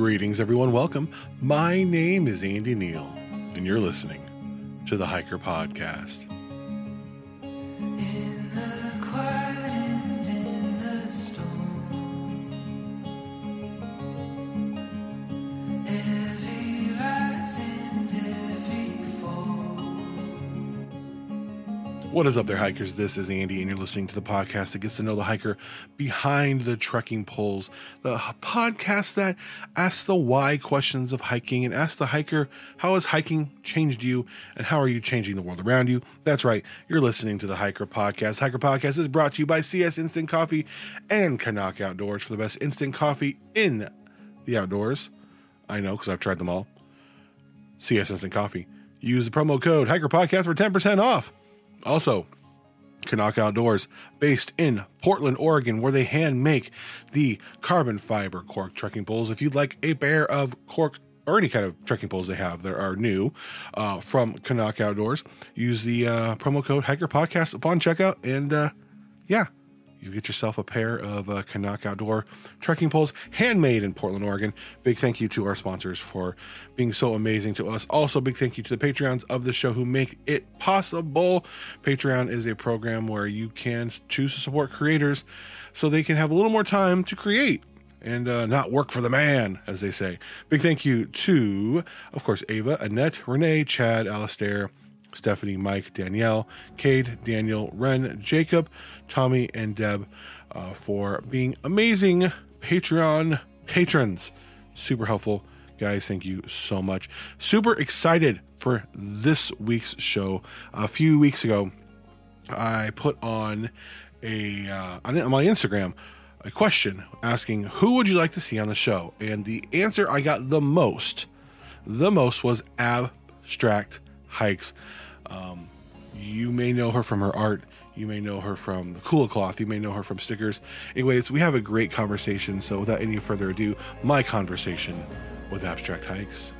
Greetings, everyone. Welcome. My name is Andy Neal, and you're listening to the Hiker Podcast. What is up there, hikers? This is Andy, and you're listening to the podcast that gets to know the hiker behind the trekking poles. The podcast that asks the why questions of hiking and asks the hiker, how has hiking changed you and how are you changing the world around you? That's right, you're listening to the Hiker Podcast. Hiker Podcast is brought to you by CS Instant Coffee and CNOC Outdoors for the best instant coffee in the outdoors. I know because I've tried them all. CS Instant Coffee. Use the promo code Hiker Podcast for 10% off. Also, CNOC Outdoors, based in Portland, Oregon, where they hand make the carbon fiber cork trekking poles. If you'd like a pair of cork or any kind of trekking poles they have that are new uh, from CNOC Outdoors, use the uh, promo code Hiker Podcast upon checkout, and uh, yeah, you get yourself a pair of uh, CNOC Outdoor trekking poles, handmade in Portland, Oregon. Big thank you to our sponsors for being so amazing to us. Also, big thank you to the Patreons of the show who make it possible. Patreon is a program where you can choose to support creators so they can have a little more time to create and uh, not work for the man, as they say. Big thank you to, of course, Ava, Annette, Renee, Chad, Alastair, Stephanie, Mike, Danielle, Cade, Daniel, Ren, Jacob, Tommy, and Deb uh, for being amazing Patreon patrons. Super helpful. Guys, thank you so much. Super excited for this week's show. A few weeks ago, I put on a uh, on my Instagram a question asking who would you like to see on the show, and the answer I got the most, the most was abstract hikes. Um, you may know her from her art. You may know her from the Kula Cloth. You may know her from stickers. Anyways, we have a great conversation. So, without any further ado, my conversation with Abstract Hikes.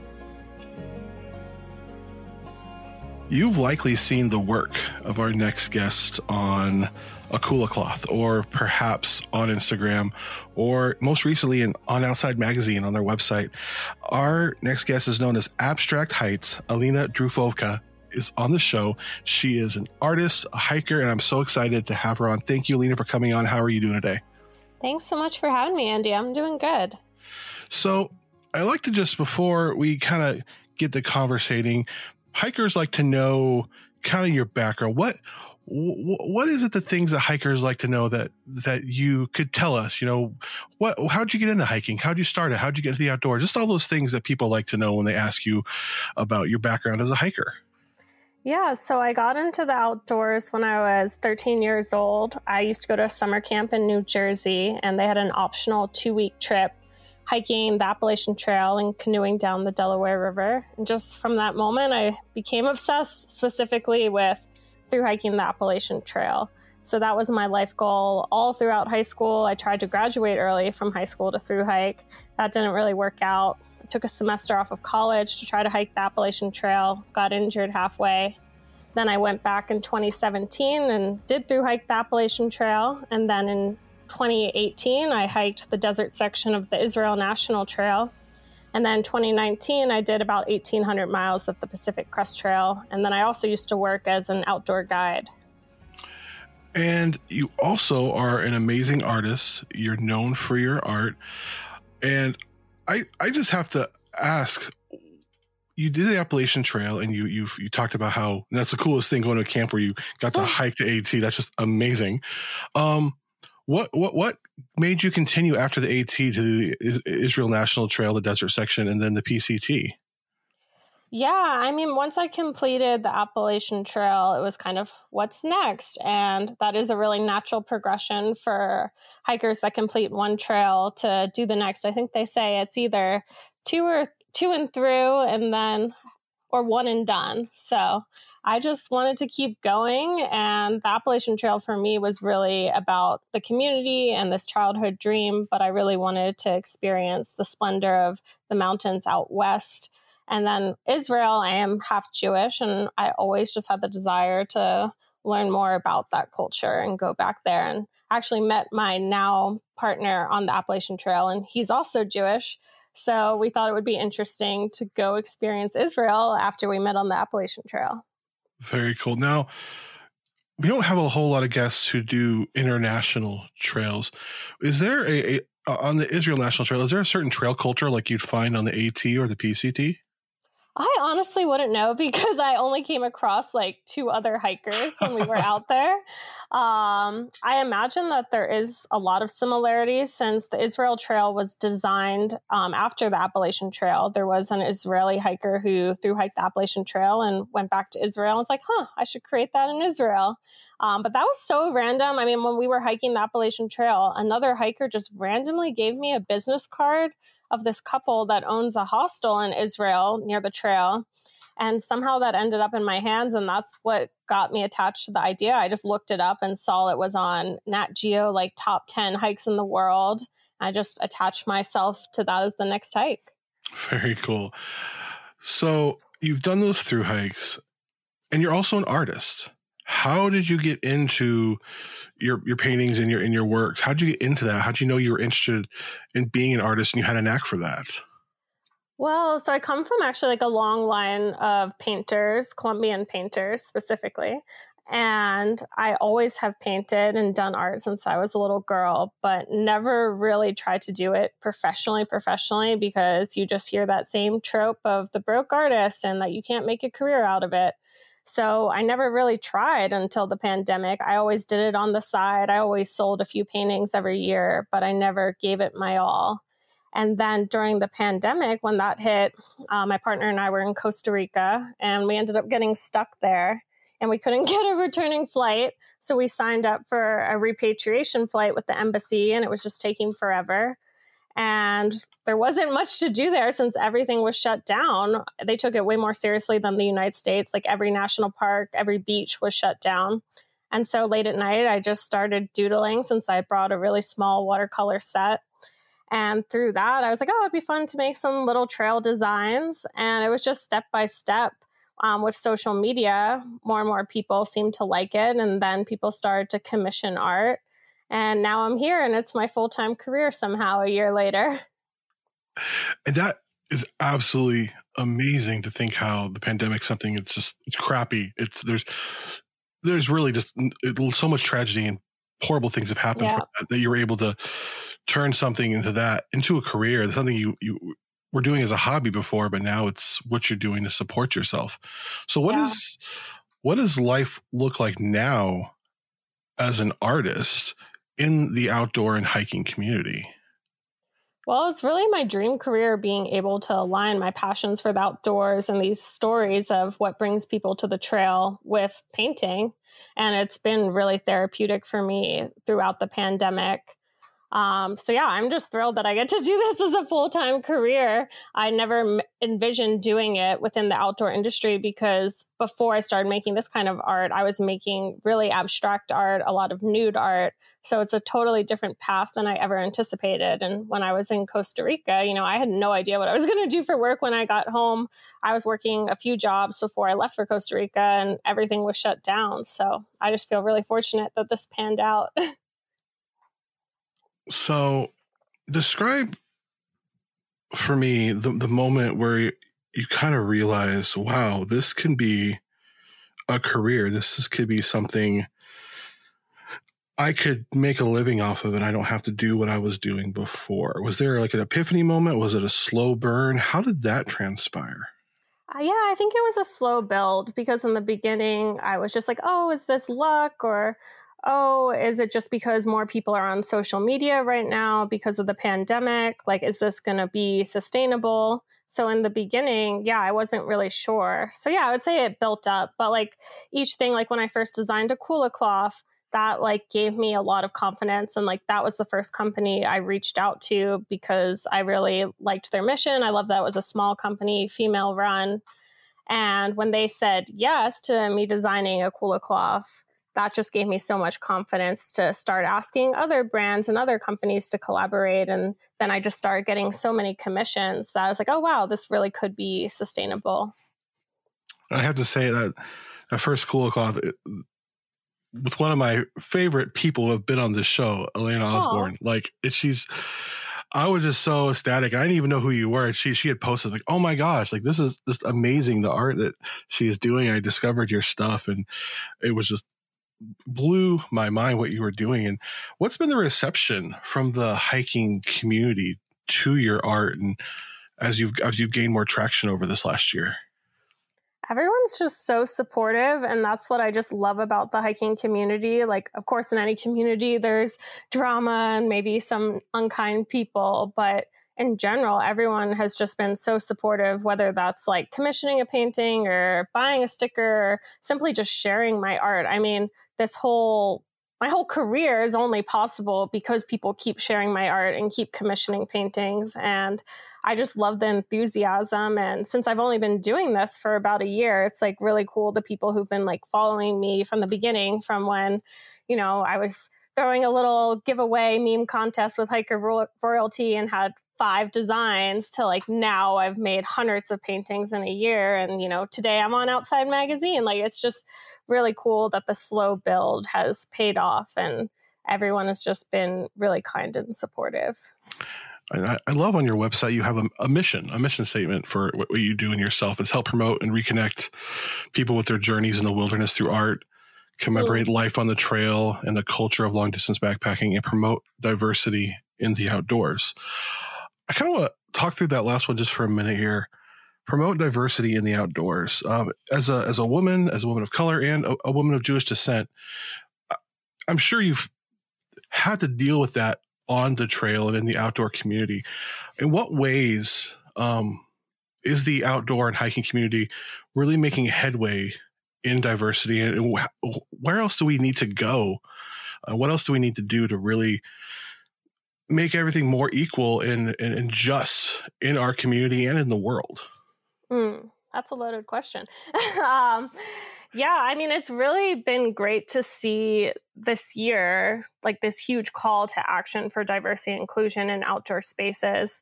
You've likely seen the work of our next guest on a Kula Cloth, or perhaps on Instagram, or most recently in on Outside Magazine on their website. Our next guest is known as Abstract Hikes. Alina Drufovka is on the show. She is an artist, a hiker, and I'm so excited to have her on. Thank you, Lena, for coming on. How are you doing today? Thanks so much for having me, Andy. I'm doing good. So, I like to just before we kind of get the conversating, hikers like to know kind of your background. What what is it the things that hikers like to know that that you could tell us? You know, what how'd you get into hiking? How'd you start it? How'd you get to the outdoors? Just all those things that people like to know when they ask you about your background as a hiker. Yeah, so I got into the outdoors when I was 13 years old. I used to go to a summer camp in New Jersey, and they had an optional two week trip hiking the Appalachian Trail and canoeing down the Delaware River. And just from that moment, I became obsessed specifically with through hiking the Appalachian Trail. So that was my life goal all throughout high school. I tried to graduate early from high school to through hike. That didn't really work out. Took a semester off of college to try to hike the Appalachian Trail, got injured halfway. Then I went back in 2017 and did through hike the Appalachian Trail. And then in 2018, I hiked the desert section of the Israel National Trail. And then 2019, I did about 1,800 miles of the Pacific Crest Trail. And then I also used to work as an outdoor guide. And you also are an amazing artist. You're known for your art. And I I just have to ask you did the Appalachian Trail and you you you talked about how that's the coolest thing going to a camp where you got to Oh. hike the AT. That's just amazing. Um what what what made you continue after the AT to the Israel National Trail, the desert section, and then the PCT? Yeah, I mean, once I completed the Appalachian Trail, it was kind of what's next. And that is a really natural progression for hikers that complete one trail to do the next. I think they say it's either two or two and through, and then, or one and done. So I just wanted to keep going. And the Appalachian Trail for me was really about the community and this childhood dream, but I really wanted to experience the splendor of the mountains out west. And then Israel, I am half Jewish, and I always just had the desire to learn more about that culture and go back there. And actually met my now partner on the Appalachian Trail, and he's also Jewish. So we thought it would be interesting to go experience Israel after we met on the Appalachian Trail. Very cool. Now, we don't have a whole lot of guests who do international trails. Is there a, a uh, on the Israel National Trail? Is there a certain trail culture like you'd find on the AT or the PCT? I honestly wouldn't know because I only came across like two other hikers when we were out there. Um, I imagine that there is a lot of similarities since the Israel Trail was designed um, after the Appalachian Trail. There was an Israeli hiker who through hiked the Appalachian Trail and went back to Israel and was like, huh, I should create that in Israel. Um, but that was so random. I mean, when we were hiking the Appalachian Trail, another hiker just randomly gave me a business card of this couple that owns a hostel in Israel near the trail. And somehow that ended up in my hands. And that's what got me attached to the idea. I just looked it up and saw it was on Nat Geo, like top 10 hikes in the world. I just attached myself to that as the next hike. Very cool. So you've done those through hikes and you're also an artist. How did you get into your your paintings and your in your works? How did you get into that? How did you know you were interested in being an artist and you had a knack for that? Well, so I come from actually like a long line of painters, Colombian painters specifically. And I always have painted and done art since I was a little girl, but never really tried to do it professionally, professionally, because you just hear that same trope of the broke artist and that you can't make a career out of it. So I never really tried until the pandemic. I always did it on the side. I always sold a few paintings every year, but I never gave it my all. And then during the pandemic, when that hit, uh, my partner and I were in Costa Rica and we ended up getting stuck there and we couldn't get a returning flight. So we signed up for a repatriation flight with the embassy and it was just taking forever. And there wasn't much to do there since everything was shut down. They took it way more seriously than the United States. Like every national park, every beach was shut down. And so late at night, I just started doodling since I brought a really small watercolor set and through that, I was like, oh, it'd be fun to make some little trail designs. And it was just step by step. Um, with social media, more and more people seemed to like it. And then people started to commission art. And now I'm here and it's my full time career somehow a year later. And that is absolutely amazing to think how the pandemic something it's just it's crappy it's there's there's really just so much tragedy and horrible things have happened yeah. that, that you were able to turn something into that into a career something you you were doing as a hobby before but now it's what you're doing to support yourself so what yeah. is what does life look like now as an artist in the outdoor and hiking community well, it's really my dream career being able to align my passions for the outdoors and these stories of what brings people to the trail with painting. And it's been really therapeutic for me throughout the pandemic. Um, so yeah, I'm just thrilled that I get to do this as a full time career. I never m- envisioned doing it within the outdoor industry because before I started making this kind of art, I was making really abstract art, a lot of nude art. So it's a totally different path than I ever anticipated. And when I was in Costa Rica, you know, I had no idea what I was going to do for work when I got home. I was working a few jobs before I left for Costa Rica and everything was shut down. So I just feel really fortunate that this panned out. So, describe for me the the moment where you, you kind of realize, wow, this can be a career. This is, could be something I could make a living off of, and I don't have to do what I was doing before. Was there like an epiphany moment? Was it a slow burn? How did that transpire? Uh, yeah, I think it was a slow build because in the beginning I was just like, oh, is this luck or oh, is it just because more people are on social media right now because of the pandemic? Like, is this going to be sustainable? So in the beginning, yeah, I wasn't really sure. So yeah, I would say it built up, but like each thing, like when I first designed a Kula cloth, that like gave me a lot of confidence and like that was the first company I reached out to because I really liked their mission. I love that it was a small company, female run. And when they said yes to me designing a Kula cloth, that just gave me so much confidence to start asking other brands and other companies to collaborate. And then I just started getting so many commissions that I was like, oh, wow, this really could be sustainable. I have to say that that first Kula cloth with one of my favorite people who have been on this show, Elena Osborne. Like she's, I was just so ecstatic. I didn't even know who you were. She she had posted like, "Oh my gosh, like this is just amazing the art that she is doing." I discovered your stuff and it was just blew my mind what you were doing. And what's been the reception from the hiking community to your art and as you've as you've gained more traction over this last year? everyone's just so supportive and that's what i just love about the hiking community like of course in any community there's drama and maybe some unkind people but in general everyone has just been so supportive whether that's like commissioning a painting or buying a sticker or simply just sharing my art i mean this whole my whole career is only possible because people keep sharing my art and keep commissioning paintings and I just love the enthusiasm. And since I've only been doing this for about a year, it's like really cool the people who've been like following me from the beginning, from when, you know, I was throwing a little giveaway meme contest with Hiker Royalty and had five designs to like now I've made hundreds of paintings in a year. And, you know, today I'm on Outside Magazine. Like it's just really cool that the slow build has paid off and everyone has just been really kind and supportive. I, I love on your website you have a, a, mission, a mission statement for what, what you do in yourself. It's help promote and reconnect people with their journeys in the wilderness through art, commemorate mm. life on the trail and the culture of long distance backpacking, and promote diversity in the outdoors. I kind of want to talk through that last one just for a minute here. Promote diversity in the outdoors. Um, as a as a woman, as a woman of color, and a, a woman of Jewish descent, I'm sure you've had to deal with that on the trail and in the outdoor community. In what ways um, is the outdoor and hiking community really making headway in diversity? And where else do we need to go? Uh, what else do we need to do to really make everything more equal and, and, and just in our community and in the world? Mm, that's a loaded question. um, yeah, I mean, it's really been great to see this year, like this huge call to action for diversity and inclusion in outdoor spaces.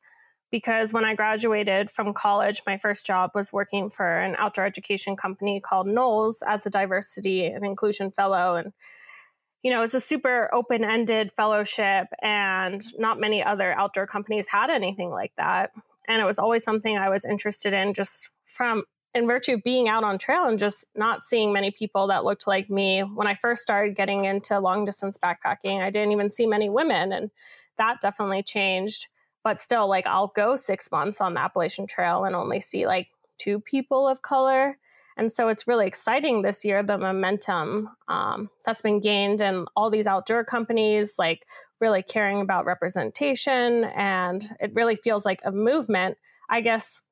Because when I graduated from college, my first job was working for an outdoor education company called NOLS as a diversity and inclusion fellow. And, you know, it's a super open ended fellowship, and not many other outdoor companies had anything like that. And it was always something I was interested in just from in virtue of being out on trail and just not seeing many people that looked like me. When i first started getting into long distance backpacking i didn't even see many women and that definitely changed. But still like i'll go six months on the appalachian trail and only see like two people of color and so it's really exciting this year the momentum um, that's been gained and all these outdoor companies like really caring about representation and it really feels like a movement i guess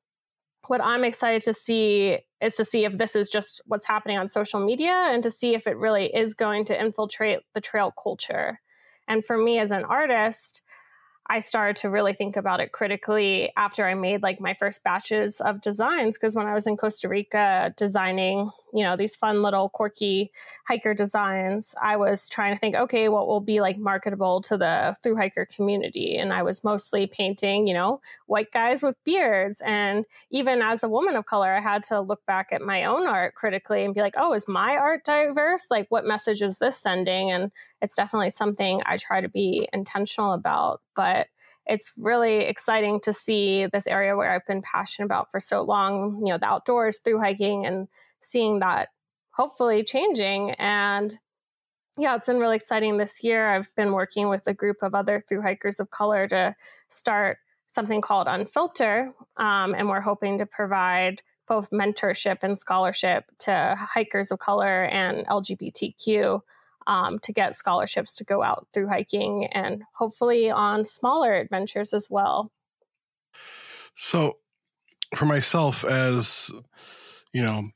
what I'm excited to see is to see if this is just what's happening on social media and to see if it really is going to infiltrate the trail culture. And for me as an artist, I started to really think about it critically after I made like my first batches of designs. Because when I was in Costa Rica designing, you know, these fun little quirky hiker designs, I was trying to think, okay, what will be like marketable to the through hiker community? And I was mostly painting, you know, white guys with beards. And even as a woman of color, I had to look back at my own art critically and be like, oh, is my art diverse? Like, what message is this sending? And it's definitely something I try to be intentional about. But it's really exciting to see this area where I've been passionate about for so long, you know, the outdoors through hiking and seeing that hopefully changing. And yeah, it's been really exciting this year. I've been working with a group of other through hikers of color to start something called Unfilter. Um, and we're hoping to provide both mentorship and scholarship to hikers of color and LGBTQ um, to get scholarships to go out through hiking and hopefully on smaller adventures as well. So, for myself, as you know,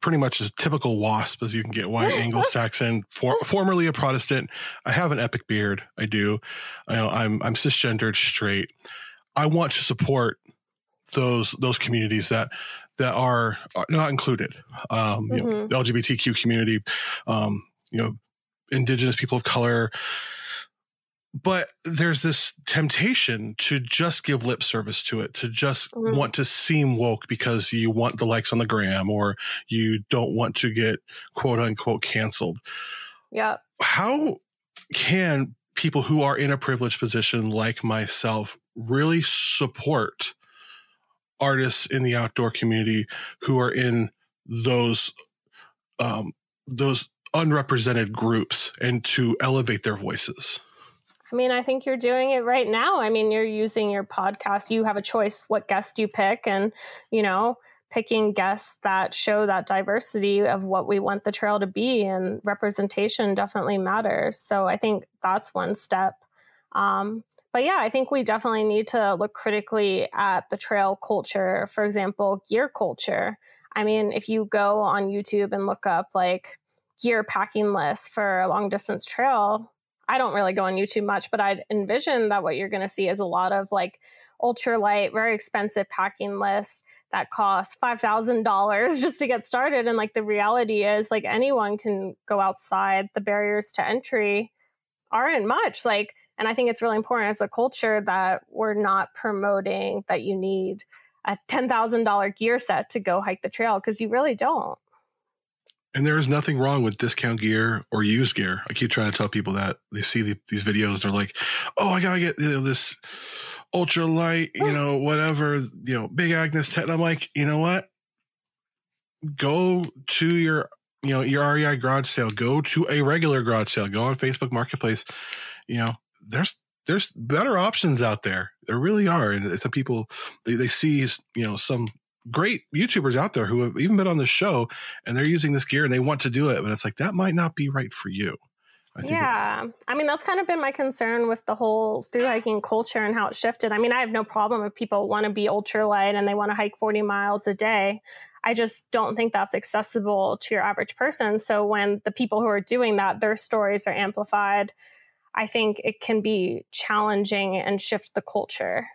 pretty much as typical wasp as you can get white Anglo-Saxon, for, formerly a Protestant. I have an epic beard. I do. I, i'm I'm cisgendered, straight. I want to support those those communities that that are, are not included. Um, mm-hmm. you know, mm-hmm. the LGBTQ community, um, you know, indigenous people of color but there's this temptation to just give lip service to it to just mm-hmm. want to seem woke because you want the likes on the gram or you don't want to get quote unquote canceled yeah how can people who are in a privileged position like myself really support artists in the outdoor community who are in those um, those unrepresented groups and to elevate their voices. I mean, I think you're doing it right now. I mean, you're using your podcast. You have a choice what guest you pick, and you know, picking guests that show that diversity of what we want the trail to be, and representation definitely matters. So I think that's one step. Um, but yeah, I think we definitely need to look critically at the trail culture. For example, gear culture. I mean, if you go on YouTube and look up like gear packing lists for a long distance trail, I don't really go on YouTube much, but I'd envision that what you're going to see is a lot of like ultralight, very expensive packing list that costs $5,000 just to get started. And like the reality is, like anyone can go outside. The barriers to entry aren't much. Like, and I think it's really important as a culture that we're not promoting that you need a $10,000 gear set to go hike the trail because you really don't. And there is nothing wrong with discount gear or used gear. I keep trying to tell people that they see the, these videos, they're like, "Oh, I gotta get you know, this ultra light, you know, whatever, you know, Big Agnes 10." I'm like, you know what? Go to your, you know, your REI garage sale. Go to a regular garage sale. Go on Facebook Marketplace. You know, there's there's better options out there. There really are, and some people they, they see you know some great YouTubers out there who have even been on the show and they're using this gear and they want to do it, but it's like that might not be right for you. I yeah. It, I mean, that's kind of been my concern with the whole through hiking culture and how it shifted. I mean, I have no problem if people want to be ultralight and they want to hike 40 miles a day. I just don't think that's accessible to your average person. So when the people who are doing that, their stories are amplified, I think it can be challenging and shift the culture.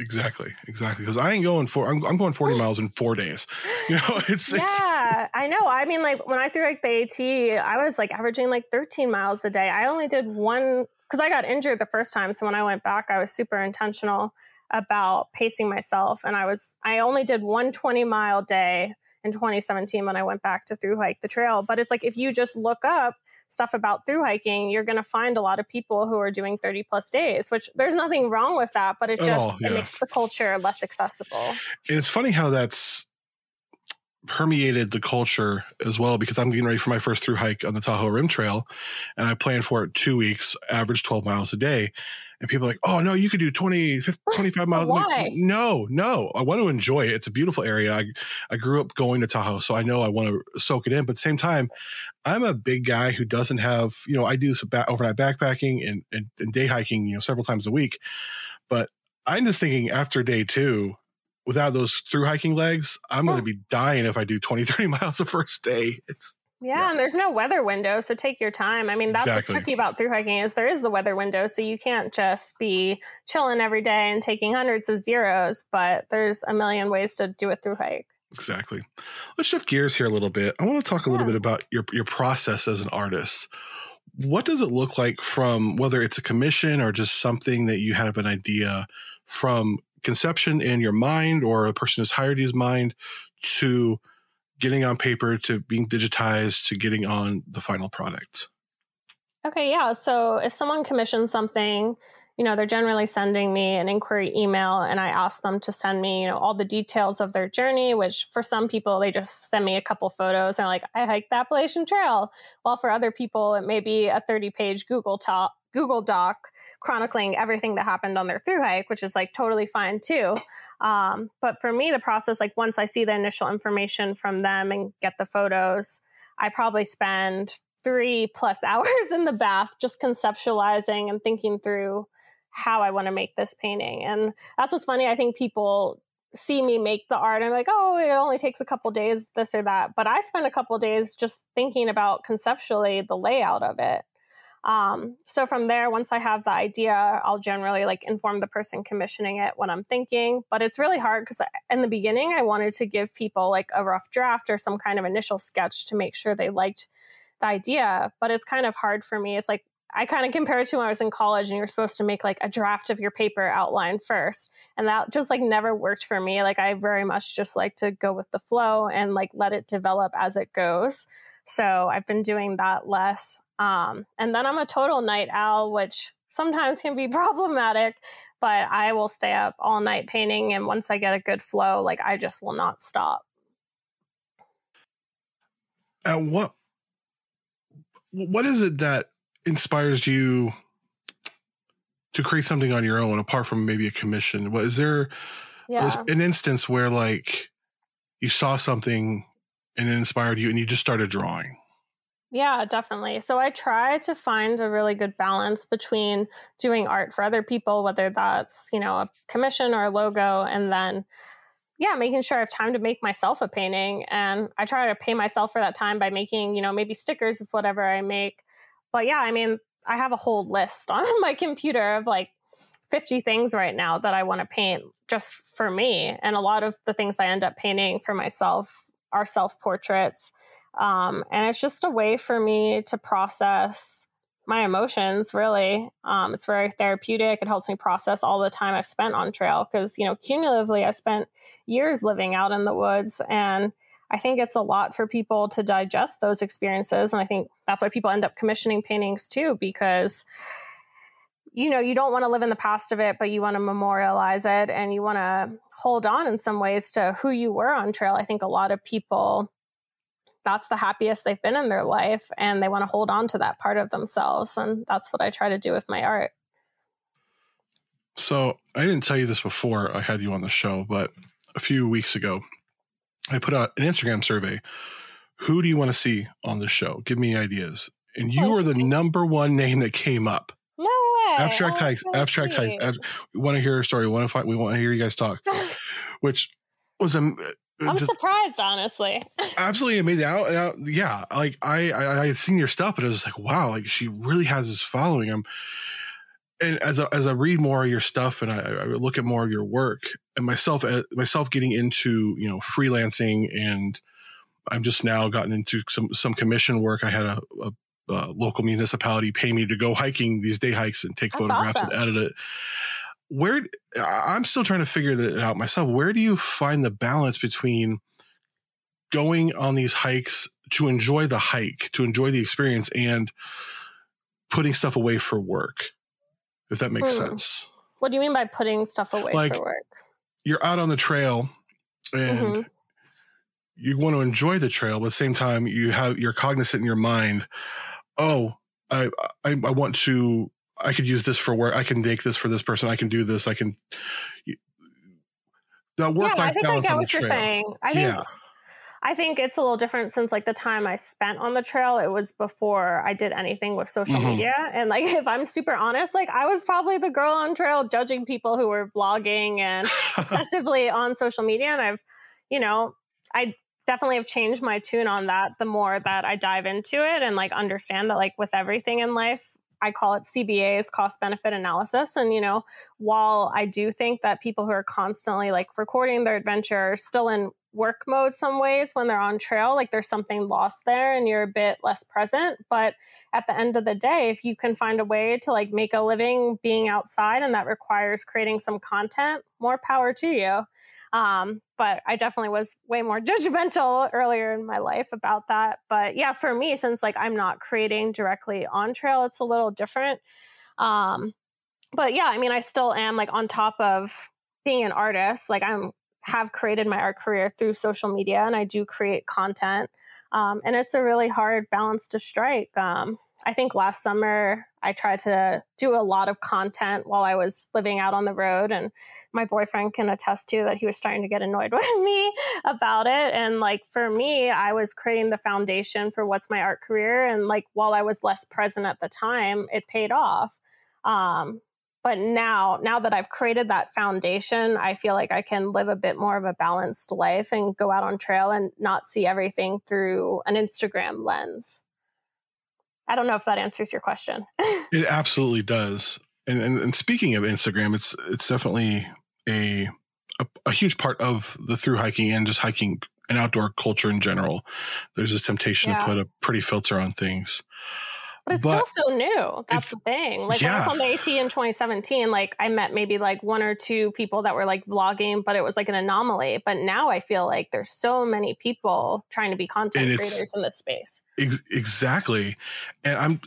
Exactly, exactly. Because I ain't going for I'm, I'm going 40 miles in four days. You know, it's yeah. It's, I know. I mean, like when I threw like the AT, I was like averaging like 13 miles a day. I only did one because I got injured the first time. So when I went back, I was super intentional about pacing myself, and I was I only did one 20 mile day in 2017 when I went back to through hike the trail. But it's like if you just look up stuff about through hiking, you're going to find a lot of people who are doing 30 plus days, which there's nothing wrong with that, but it just all, yeah. it makes the culture less accessible. And it's funny how that's permeated the culture as well because I'm getting ready for my first through hike on the Tahoe Rim Trail and I plan for it 2 weeks, average 12 miles a day and people are like, oh no, you could do 20, 50, 25 miles. Why? Like, no, no, I want to enjoy it. It's a beautiful area. I, I grew up going to Tahoe, so I know I want to soak it in. But at the same time, I'm a big guy who doesn't have, you know, I do some back, overnight backpacking and, and, and day hiking, you know, several times a week. But I'm just thinking after day two, without those through hiking legs, I'm going to be dying if I do 20, 30 miles the first day. It's, yeah, yeah, and there's no weather window, so take your time. I mean, that's exactly. what's tricky about through hiking is there is the weather window, so you can't just be chilling every day and taking hundreds of zeros. But there's a million ways to do it through hike. Exactly. Let's shift gears here a little bit. I want to talk a little bit about your your process as an artist. What does it look like from whether it's a commission or just something that you have an idea from conception in your mind or a person who's hired you's mind to getting on paper to being digitized to getting on the final product? Okay, yeah. So if someone commissions something, you know, they're generally sending me an inquiry email and I ask them to send me, you know, all the details of their journey, which for some people, they just send me a couple photos and are like, I hiked the Appalachian Trail. While for other people, it may be a 30 page Google talk, Google Doc chronicling everything that happened on their through hike, which is like totally fine too. Um, but for me, the process, like once I see the initial information from them and get the photos, I probably spend three plus hours in the bath just conceptualizing and thinking through how I want to make this painting. And that's what's funny. I think people see me make the art and like, oh, it only takes a couple days, this or that. But I spend a couple days just thinking about conceptually the layout of it. Um, so from there, once I have the idea, I'll generally like inform the person commissioning it what I'm thinking. But it's really hard because in the beginning, I wanted to give people like a rough draft or some kind of initial sketch to make sure they liked the idea. But it's kind of hard for me. It's like I kind of compare it to when I was in college and you're supposed to make like a draft of your paper outline first. And that just like never worked for me. Like I very much just like to go with the flow and like let it develop as it goes. So I've been doing that less. Um, and then I'm a total night owl, which sometimes can be problematic, but I will stay up all night painting. And once I get a good flow, like I just will not stop. At what what is it that inspires you to create something on your own apart from maybe a commission? What is there uh, Yeah. an instance where like you saw something and it inspired you and you just started drawing? Yeah, definitely. So I try to find a really good balance between doing art for other people, whether that's, you know, a commission or a logo, and then, yeah, making sure I have time to make myself a painting. And I try to pay myself for that time by making, you know, maybe stickers of whatever I make. But yeah, I mean, I have a whole list on my computer of like 50 things right now that I want to paint just for me. And a lot of the things I end up painting for myself are self portraits. Um, and it's just a way for me to process my emotions, really. Um, it's very therapeutic. It helps me process all the time I've spent on trail because, you know, cumulatively, I spent years living out in the woods. And I think it's a lot for people to digest those experiences. And I think that's why people end up commissioning paintings too, because you know you don't want to live in the past of it but you want to memorialize it and you want to hold on in some ways to who you were on trail i think a lot of people that's the happiest they've been in their life and they want to hold on to that part of themselves and that's what i try to do with my art So I didn't tell you this before I had you on the show, but a few weeks ago, I put out an Instagram survey. Who do you want to see on the show? Give me ideas. And you were the number one name that came up. no way abstract hikes, so abstract hikes. Ab- we want to hear a story. We want to find. We want to hear you guys talk, which was a uh, i'm surprised honestly absolutely amazing. I, I, yeah, like I, I, I had seen your stuff, but it was like, wow, like she really has this following. I'm, and as I, as I read more of your stuff and I, I look at more of your work, and myself, uh, myself getting into you know freelancing, and I'm just now gotten into some some commission work. I had a, a, a local municipality pay me to go hiking these day hikes and take That's photographs and edit it. Where I'm still trying to figure that out myself. Where do you find the balance between going on these hikes to enjoy the hike, to enjoy the experience, and putting stuff away for work? If that makes Hmm. sense. what do you mean by putting stuff away Like- for work You're out on the trail and Mhm. you want to enjoy the trail, but at the same time you have you're cognizant in your mind, oh, I I, I want to I could use this for work. I can make this for this person. I can do this. I can that work yeah i think i get what you're saying i think yeah. I think it's a little different since like the time I spent on the trail, it was before I did anything with social Mhm. media. And like if I'm super honest, like I was probably the girl on trail judging people who were vlogging and excessively on social media. And I've, you know, I definitely have changed my tune on that the more that I dive into it and like understand that like with everything in life, I call it CBA's cost benefit analysis. And, you know, while I do think that people who are constantly like recording their adventure are still in work mode some ways when they're on trail, like there's something lost there and you're a bit less present. But at the end of the day, if you can find a way to like make a living being outside and that requires creating some content, more power to you. Um, but I definitely was way more judgmental earlier in my life about that. But yeah, for me, since like I'm not creating directly on trail, it's a little different. Um, but yeah, I mean, I still am like on top of being an artist. Like I'm have created my art career through social media, and I do create content. Um, and it's a really hard balance to strike. Um, I think last summer I tried to do a lot of content while I was living out on the road, and my boyfriend can attest to that he was starting to get annoyed with me about it. And like for me, I was creating the foundation for what's my art career, and like while I was less present at the time, it paid off. Um, but now, now that I've created that foundation, I feel like I can live a bit more of a balanced life and go out on trail and not see everything through an Instagram lens. I don't know if that answers your question. It absolutely does. And, and and speaking of Instagram, it's it's definitely a a, a huge part of the through hiking and just hiking and outdoor culture in general. There's this temptation Yeah. to put a pretty filter on things. But it's But still so new. That's the thing. Like when I was on the AT in 2017, like I met maybe like one or two people that were like vlogging, but it was like an anomaly. But now I feel like there's so many people trying to be content And creators in this space. Ex- exactly. And I'm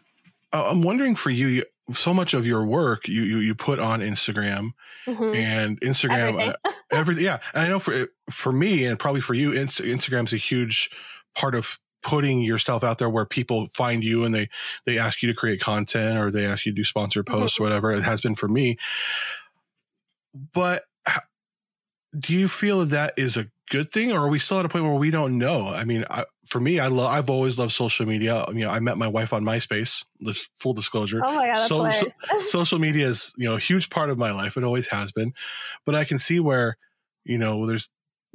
I'm wondering for you, you so much of your work you you, you put on Instagram Mhm. and Instagram Everything. uh, everything yeah and i know for for me and probably for you Inst- instagram's a huge part of putting yourself out there where people find you and they they ask you to create content or they ask you to do sponsored Mm-hmm. posts or whatever it has been for me. But do you feel that that is a good thing or are we still at a point where we don't know? I mean I, for me i love i've always loved social media. You know i met my wife on myspace this full disclosure. Oh my god, that's So- so- social media is you know a huge part of my life. It always has been. But i can see where you know there's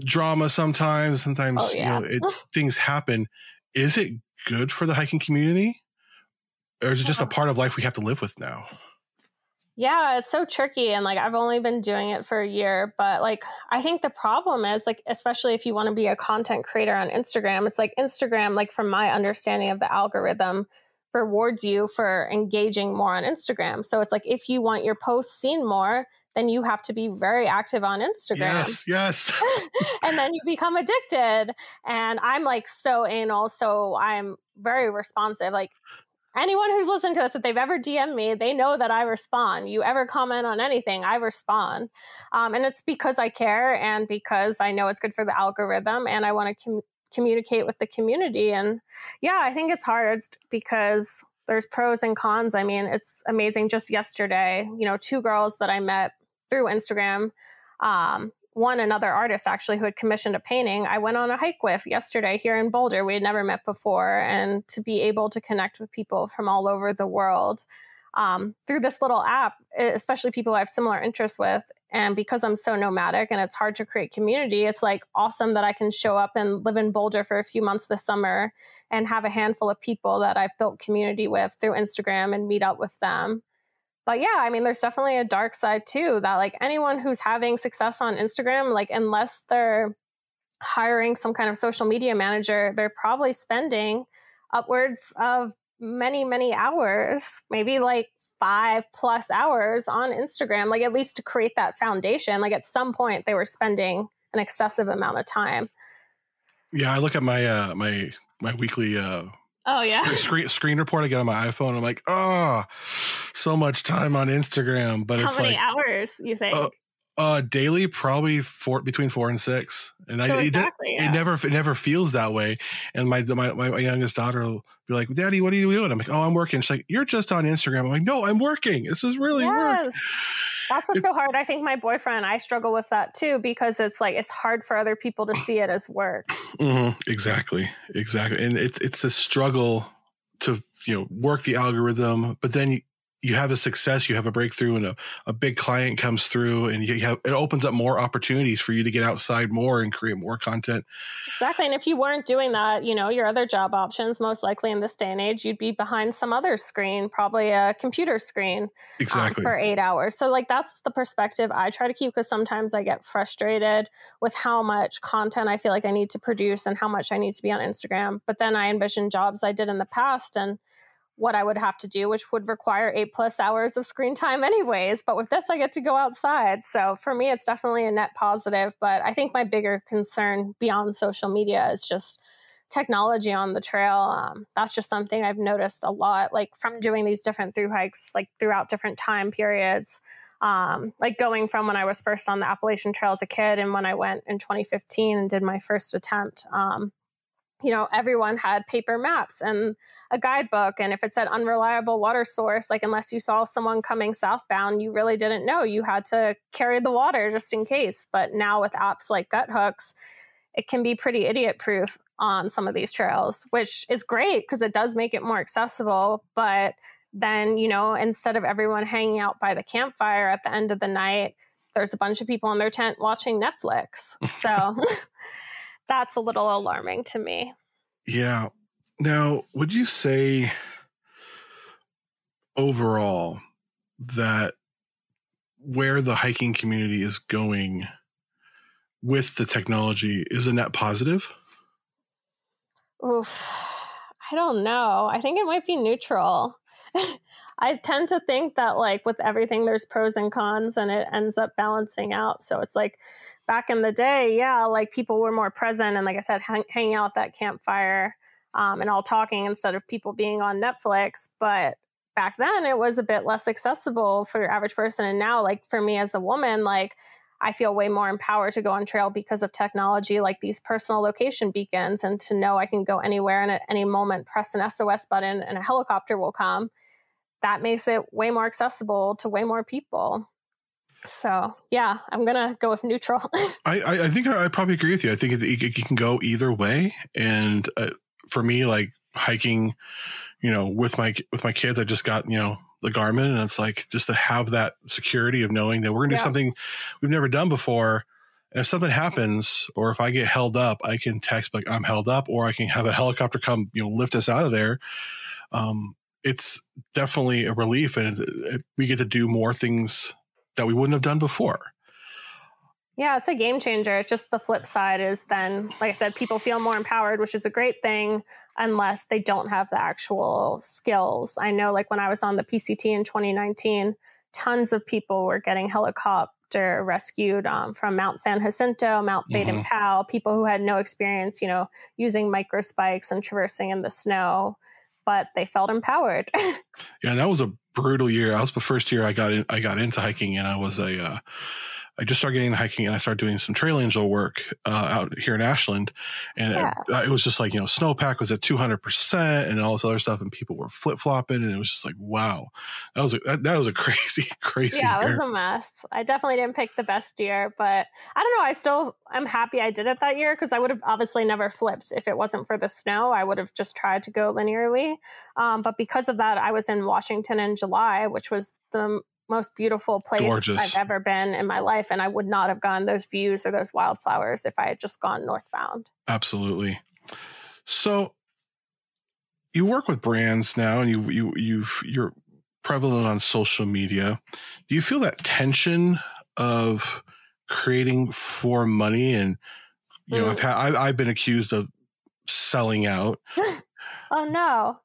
drama sometimes sometimes Oh, yeah. you know it, things happen is it good for the hiking community or is it just a part of life we have to live with now Yeah, it's so tricky. And like, I've only been doing it for a year, but like, I think the problem is like, especially if you want to be a content creator on Instagram, it's like Instagram, like, from my understanding of the algorithm, rewards you for engaging more on Instagram. So it's like, if you want your posts seen more, then you have to be very active on Instagram. yes yes and then you become addicted. And I'm like so anal, so I'm very responsive. Like anyone who's listened to this, if they've ever DM'd me, they know that I respond. You ever comment on anything, I respond. Um, and it's because I care and because I know it's good for the algorithm and I want to com- communicate with the community. And yeah, I think it's hard because there's pros and cons. I mean, it's amazing. Just yesterday, you know, two girls that I met through Instagram um, one another artist actually who had commissioned a painting I went on a hike with yesterday here in Boulder. We had never met before, and to be able to connect with people from all over the world um, through this little app, especially people I have similar interests with. And because I'm so nomadic and it's hard to create community, it's like awesome that I can show up and live in Boulder for a few months this summer and have a handful of people that I've built community with through Instagram and meet up with them but yeah, I mean, there's definitely a dark side too that like anyone who's having success on Instagram, like unless they're hiring some kind of social media manager, they're probably spending upwards of many, many hours, maybe like five plus hours on Instagram, like at least to create that foundation. Like at some point, they were spending an excessive amount of time. yeah i look at my uh my my weekly uh Oh, yeah. screen screen report i get on my iphone i'm like oh so much time on instagram but How it's many like hours you think? Uh, uh daily probably four between four and six and so i it, exactly. it yeah. never it never feels that way and my, my my youngest daughter will be like daddy what are you doing i'm like oh i'm working she's like you're just on instagram i'm like no i'm working this is really work yes. That's what's so hard. I think my boyfriend, I struggle with that too because it's like it's hard for other people to see it as work. hmm exactly exactly and it's it's a struggle to you know work the algorithm but then you, you have a success you have a breakthrough and a, a big client comes through and you have it opens up more opportunities for you to get outside more and create more content Exactly. And if you weren't doing that, you know, your other job options, most likely in this day and age, you'd be behind some other screen, probably a computer screen um, exactly for eight hours. So, like, that's the perspective I try to keep because sometimes I get frustrated with how much content I feel like I need to produce and how much I need to be on Instagram. But then I envision jobs I did in the past and what I would have to do, which would require eight plus hours of screen time, anyways. But with this, I get to go outside. So for me, it's definitely a net positive. But I think my bigger concern beyond social media is just technology on the trail. Um, that's just something I've noticed a lot, like from doing these different through hikes, like throughout different time periods. Um, like going from when I was first on the Appalachian Trail as a kid and when I went in 2015 and did my first attempt. Um, you know, everyone had paper maps and a guidebook. And if it said unreliable water source, like unless you saw someone coming southbound, you really didn't know. You had to carry the water just in case. But now with apps like Guthooks, it can be pretty idiot proof on some of these trails, which is great because it does make it more accessible. But then, you know, instead of everyone hanging out by the campfire at the end of the night, there's a bunch of people in their tent watching Netflix. So that's a little alarming to me. Yeah. Now, would you say overall that where the hiking community is going with the technology is a net positive? Oof. I don't know. I think it might be neutral. I tend to think that like with everything there's pros and cons and it ends up balancing out. So it's like back in the day, yeah, like people were more present and like I said, hang, hanging out at that campfire um, and all talking instead of people being on Netflix. But back then it was a bit less accessible for your average person. And now, like for me as a woman, like I feel way more empowered to go on trail because of technology like these personal location beacons and to know I can go anywhere and at any moment press an SOS button and a helicopter will come. That makes it way more accessible to way more people. So yeah, I'm gonna go with neutral. I, I, I think I, I probably agree with you. I think it, it, it can go either way. And uh, for me, like hiking, you know, with my with my kids, I just got you know the Garmin, and it's like just to have that security of knowing that we're gonna do something we've never done before. And if something happens, or if I get held up, I can text like I'm held up, or I can have a helicopter come, you know, lift us out of there. Um, it's definitely a relief, and it, it, we get to do more things that we wouldn't have done before. Yeah, it's a game changer. It's just the flip side is then, like I said, people feel more empowered, which is a great thing, unless they don't have the actual skills. I know, like when I was on the PCT in 2019, tons of people were getting helicopter rescued um, from Mount San Jacinto, Mount Baden Powell, people who had no experience, you know, using micro spikes and traversing in the snow, but they felt empowered. Yeah, that was a brutal year. I was the first year I got in, I got into hiking, and I was a uh, I just started getting into hiking, and I started doing some trail angel work uh, out here in Ashland, and Yeah. it, it was just like you know snowpack was at two hundred percent, and all this other stuff, and people were flip flopping, and it was just like wow, that was a, that, that was a crazy crazy yeah, it was a mess. I definitely didn't pick the best year, but I don't know. I still I'm happy I did it that year because I would have obviously never flipped if it wasn't for the snow. I would have just tried to go linearly. Um, but because of that, I was in Washington in July, which was the most beautiful place Gorgeous. I've ever been in my life, and I would not have gone those views or those wildflowers if I had just gone northbound. Absolutely. So you work with brands now and you you you've you're prevalent on social media. Do you feel that tension of creating for money and you know Mm. I've had I've, I've been accused of selling out. Oh no!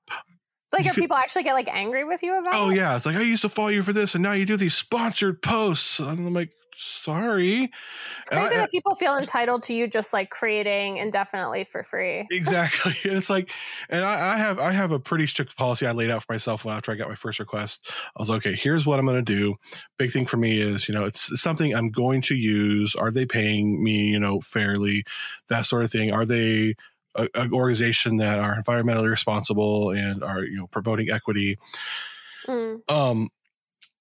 Like, if people actually get like angry with you about Oh it? yeah, it's like I used to follow you for this and now you do these sponsored posts. And I'm like, sorry. It's And I- crazy that people feel entitled to you just like creating indefinitely for free. exactly and it's like and I, I have i have a pretty strict policy i laid out for myself when after i got my first request i was like okay here's what i'm going to do big thing for me is you know it's something i'm going to use are they paying me you know fairly that sort of thing are they a, an organization that are environmentally responsible and are you know promoting equity Mm. um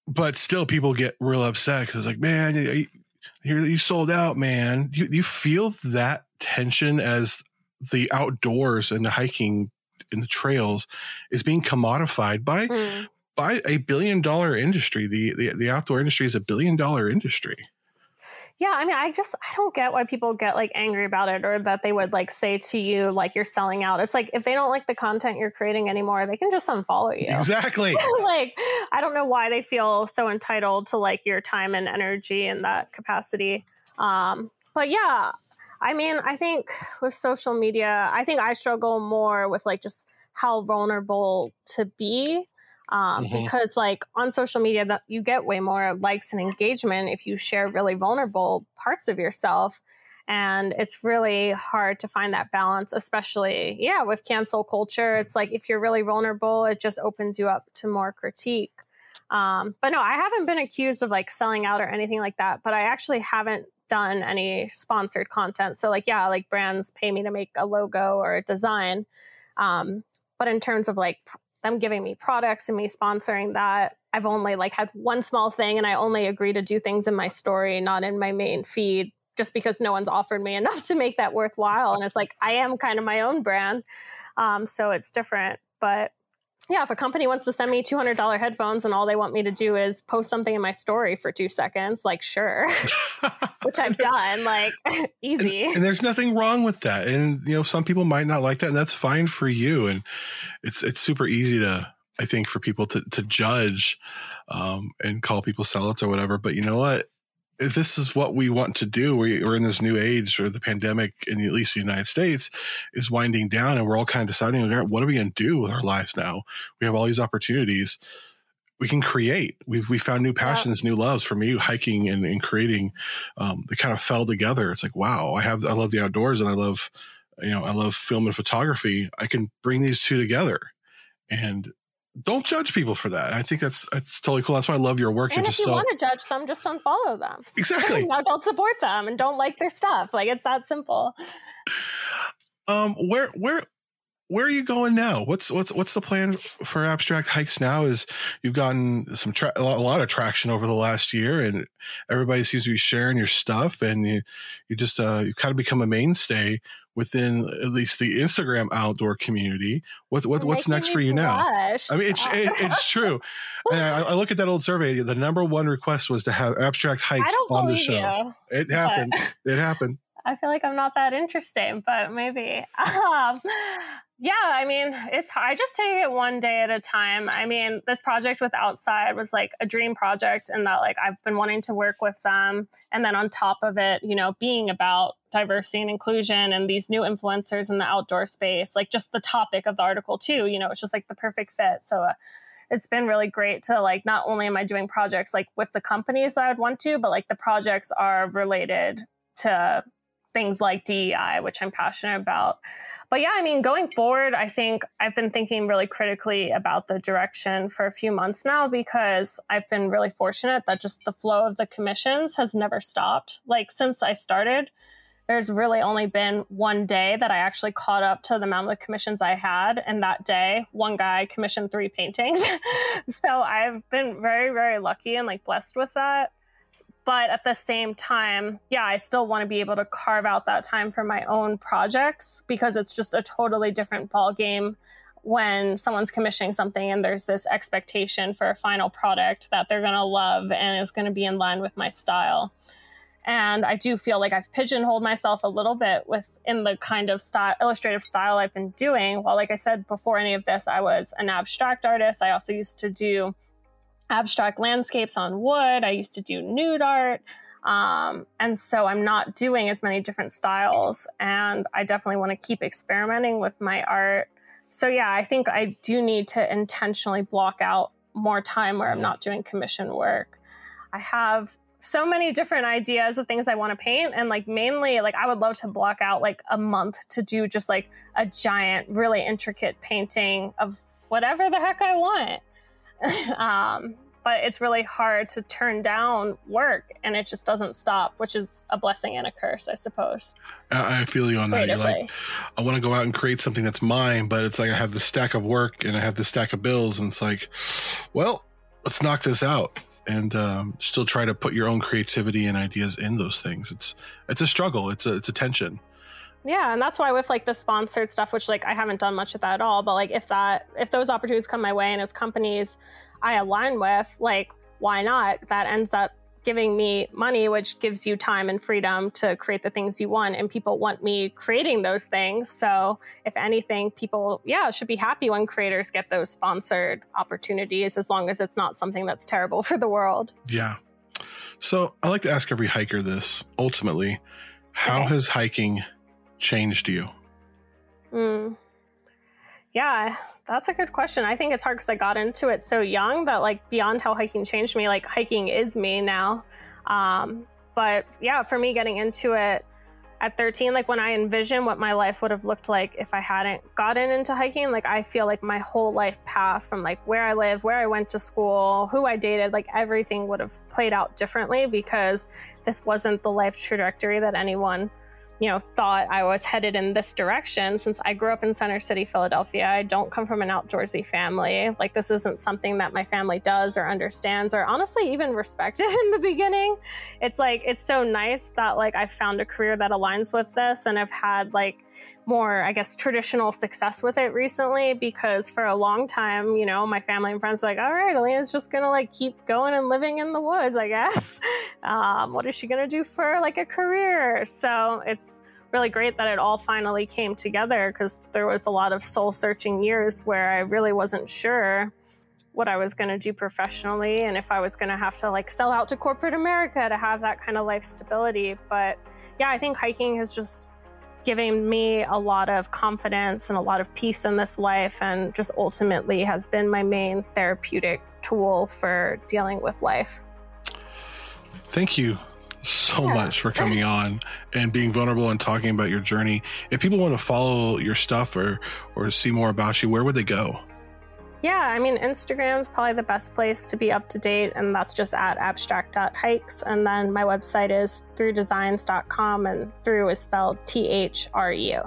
but still people get real upset because it's like man you, you, sold out man do you, do you feel that tension as the outdoors and the hiking in the trails is being commodified by Mm. by a billion dollar industry the, the the outdoor industry is a billion dollar industry Yeah, I mean, I just I don't get why people get like angry about it or that they would like say to you like you're selling out. It's like if they don't like the content you're creating anymore, they can just unfollow you. exactly like I don't know why they feel so entitled to like your time and energy in that capacity. Um, but yeah, I mean, I think with social media, I think I struggle more with like just how vulnerable to be. Um, Mhm. because like on social media that you get way more likes and engagement if you share really vulnerable parts of yourself. And it's really hard to find that balance especially yeah with cancel culture. It's like if you're really vulnerable it just opens you up to more critique. Um, but no i haven't been accused of like selling out or anything like that but i actually haven't done any sponsored content. So like yeah like brands pay me to make a logo or a design. Um, but in terms of like them giving me products and me sponsoring that. I've only like had one small thing and i only agree to do things in my story not in my main feed just because no one's offered me enough to make that worthwhile. And it's like i am kind of my own brand um, so it's different. But yeah if a company wants to send me $200 headphones and all they want me to do is post something in my story for two seconds like sure. Which i've done like easy. and, and there's nothing wrong with that. And you know some people might not like that and that's fine for you. And it's it's super easy to i think for people to to judge um and call people sellouts or whatever. But you know what this is what we want to do. We, we're in this new age where the pandemic, in the, at least the United States, is winding down, and we're all kind of deciding, what are we going to do with our lives now? We have all these opportunities. We can create. We've we found new passions, new loves. For me, hiking and, and creating, um, they kind of fell together. It's like, wow, I have I love the outdoors, and I love, you know, I love film and photography. I can bring these two together, and don't judge people for that. I think that's that's totally cool. That's why I love your work. And You're if you so... want to judge them, just unfollow them. Exactly. no, don't support them and don't like their stuff. Like it's that simple. Um, where where where are you going now? What's what's what's the plan for abstract hikes now? Is you've gotten some tra- a lot of traction over the last year, and everybody seems to be sharing your stuff, and you you just uh, you kind of become a mainstay within at least the Instagram outdoor community. What, what what's next for you now? I mean, it's it, it's true. I, I, look at that old survey. The number one request was to have abstract hikes on the show. You, it happened. It happened. I feel like I'm not that interesting, but maybe. Um, yeah, I mean, it's I just take it one day at a time. I mean, this project with Outside was like a dream project and that like I've been wanting to work with them and then on top of it, you know, being about diversity and inclusion and these new influencers in the outdoor space, like just the topic of the article too, you know, it's just like the perfect fit. So uh, it's been really great to like not only am I doing projects like with the companies that I would want to, but like the projects are related to things like DEI, which I'm passionate about but yeah, I mean, going forward, I think I've been thinking really critically about the direction for a few months now because I've been really fortunate that just the flow of the commissions has never stopped. Like since I started, there's really only been one day that I actually caught up to the amount of commissions I had. And that day, one guy commissioned three paintings. so I've been very, very lucky and like blessed with that but at the same time yeah i still want to be able to carve out that time for my own projects because it's just a totally different ball game when someone's commissioning something and there's this expectation for a final product that they're going to love and is going to be in line with my style. And i do feel like i've pigeonholed myself a little bit within the kind of style illustrative style i've been doing. Well like i said before any of this i was an abstract artist. I also used to do abstract landscapes on wood. I used to do nude art. Um, and so I'm not doing as many different styles. And I definitely want to keep experimenting with my art. So, yeah, I think I do need to intentionally block out more time where I'm not doing commission work. I have so many different ideas of things I want to paint. And like mainly, like I would love to block out like a month to do just like a giant, really intricate painting of whatever the heck I want. um, but it's really hard to turn down work and it just doesn't stop, which is a blessing and a curse, I suppose. I feel you on that. You're like, I want to go out and create something that's mine, but it's like I have this stack of work and I have this stack of bills, and it's like, well, let's knock this out and um, still try to put your own creativity and ideas in those things. It's it's a struggle. It's a it's a tension. Yeah, and that's why with like the sponsored stuff, which like I haven't done much of that at all, but like if that if those opportunities come my way and as companies I align with, like, why not? That ends up giving me money, which gives you time and freedom to create the things you want. And people want me creating those things. So, if anything, people, yeah, should be happy when creators get those sponsored opportunities as long as it's not something that's terrible for the world. Yeah. So, I like to ask every hiker this ultimately, how okay. has hiking changed you? Mm. Yeah, that's a good question. I think it's hard because I got into it so young that, like, beyond how hiking changed me, like, hiking is me now. Um, but yeah, for me, getting into it at 13, like, when I envision what my life would have looked like if I hadn't gotten into hiking, like, I feel like my whole life path from like where I live, where I went to school, who I dated, like, everything would have played out differently because this wasn't the life trajectory that anyone you know, thought I was headed in this direction since I grew up in Center City, Philadelphia. I don't come from an outdoorsy family. Like, this isn't something that my family does or understands or honestly even respected in the beginning. It's like, it's so nice that, like, I found a career that aligns with this and I've had, like, more, I guess, traditional success with it recently because for a long time, you know, my family and friends were like, all right, Alina's just gonna like keep going and living in the woods, I guess. Um, what is she gonna do for like a career? So it's really great that it all finally came together because there was a lot of soul searching years where I really wasn't sure what I was going to do professionally and if I was going to have to like sell out to corporate America to have that kind of life stability. But yeah, I think hiking has just given me a lot of confidence and a lot of peace in this life and just ultimately has been my main therapeutic tool for dealing with life. Thank you so Yeah. much for coming on and being vulnerable and talking about your journey. If people want to follow your stuff or or see more about you, where would they go? Yeah, I mean, Instagram's probably the best place to be up to date, and that's just at abstract.hikes. And then my website is thrudesigns.com, and through is spelled T H R E U.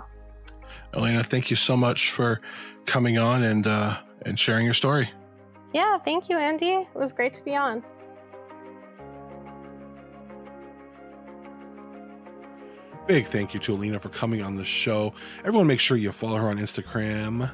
Alina, thank you so much for coming on and uh, and sharing your story. Yeah, thank you, Andy. It was great to be on. Big thank you to Alina for coming on the show. Everyone, make sure you follow her on Instagram,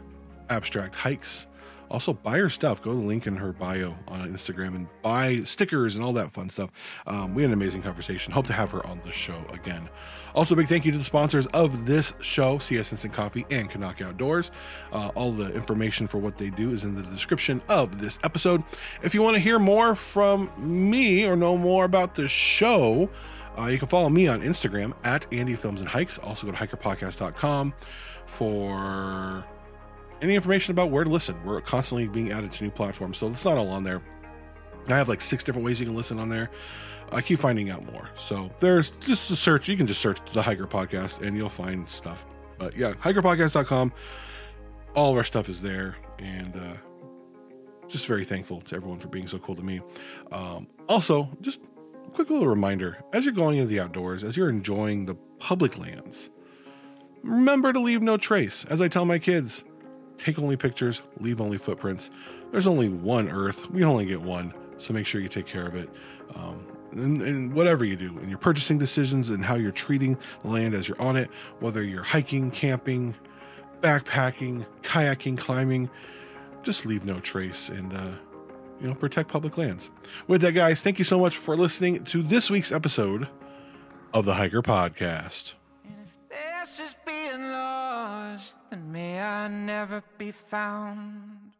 Abstract Hikes. Also, buy her stuff. Go to the link in her bio on Instagram and buy stickers and all that fun stuff. Um, we had an amazing conversation. Hope to have her on the show again. Also, big thank you to the sponsors of this show, CS Instant Coffee and CNOC Outdoors. Uh, all the information for what they do is in the description of this episode. If you want to hear more from me or know more about the show, uh, you can follow me on Instagram at Andy Films and Hikes. Also go to hikerpodcast.com for any information about where to listen. We're constantly being added to new platforms, so it's not all on there. I have like six different ways you can listen on there. I keep finding out more. So there's just a search. You can just search the Hiker Podcast and you'll find stuff. But yeah, hikerpodcast.com. All of our stuff is there. And uh, just very thankful to everyone for being so cool to me. Um, also, just a quick little reminder as you're going into the outdoors, as you're enjoying the public lands, remember to leave no trace. As I tell my kids, take only pictures, leave only footprints. There's only one Earth. We only get one. So make sure you take care of it. Um, and, and whatever you do in your purchasing decisions and how you're treating the land as you're on it, whether you're hiking, camping, backpacking, kayaking, climbing, just leave no trace and uh, you know protect public lands. With that, guys, thank you so much for listening to this week's episode of the Hiker Podcast. Then may I never be found.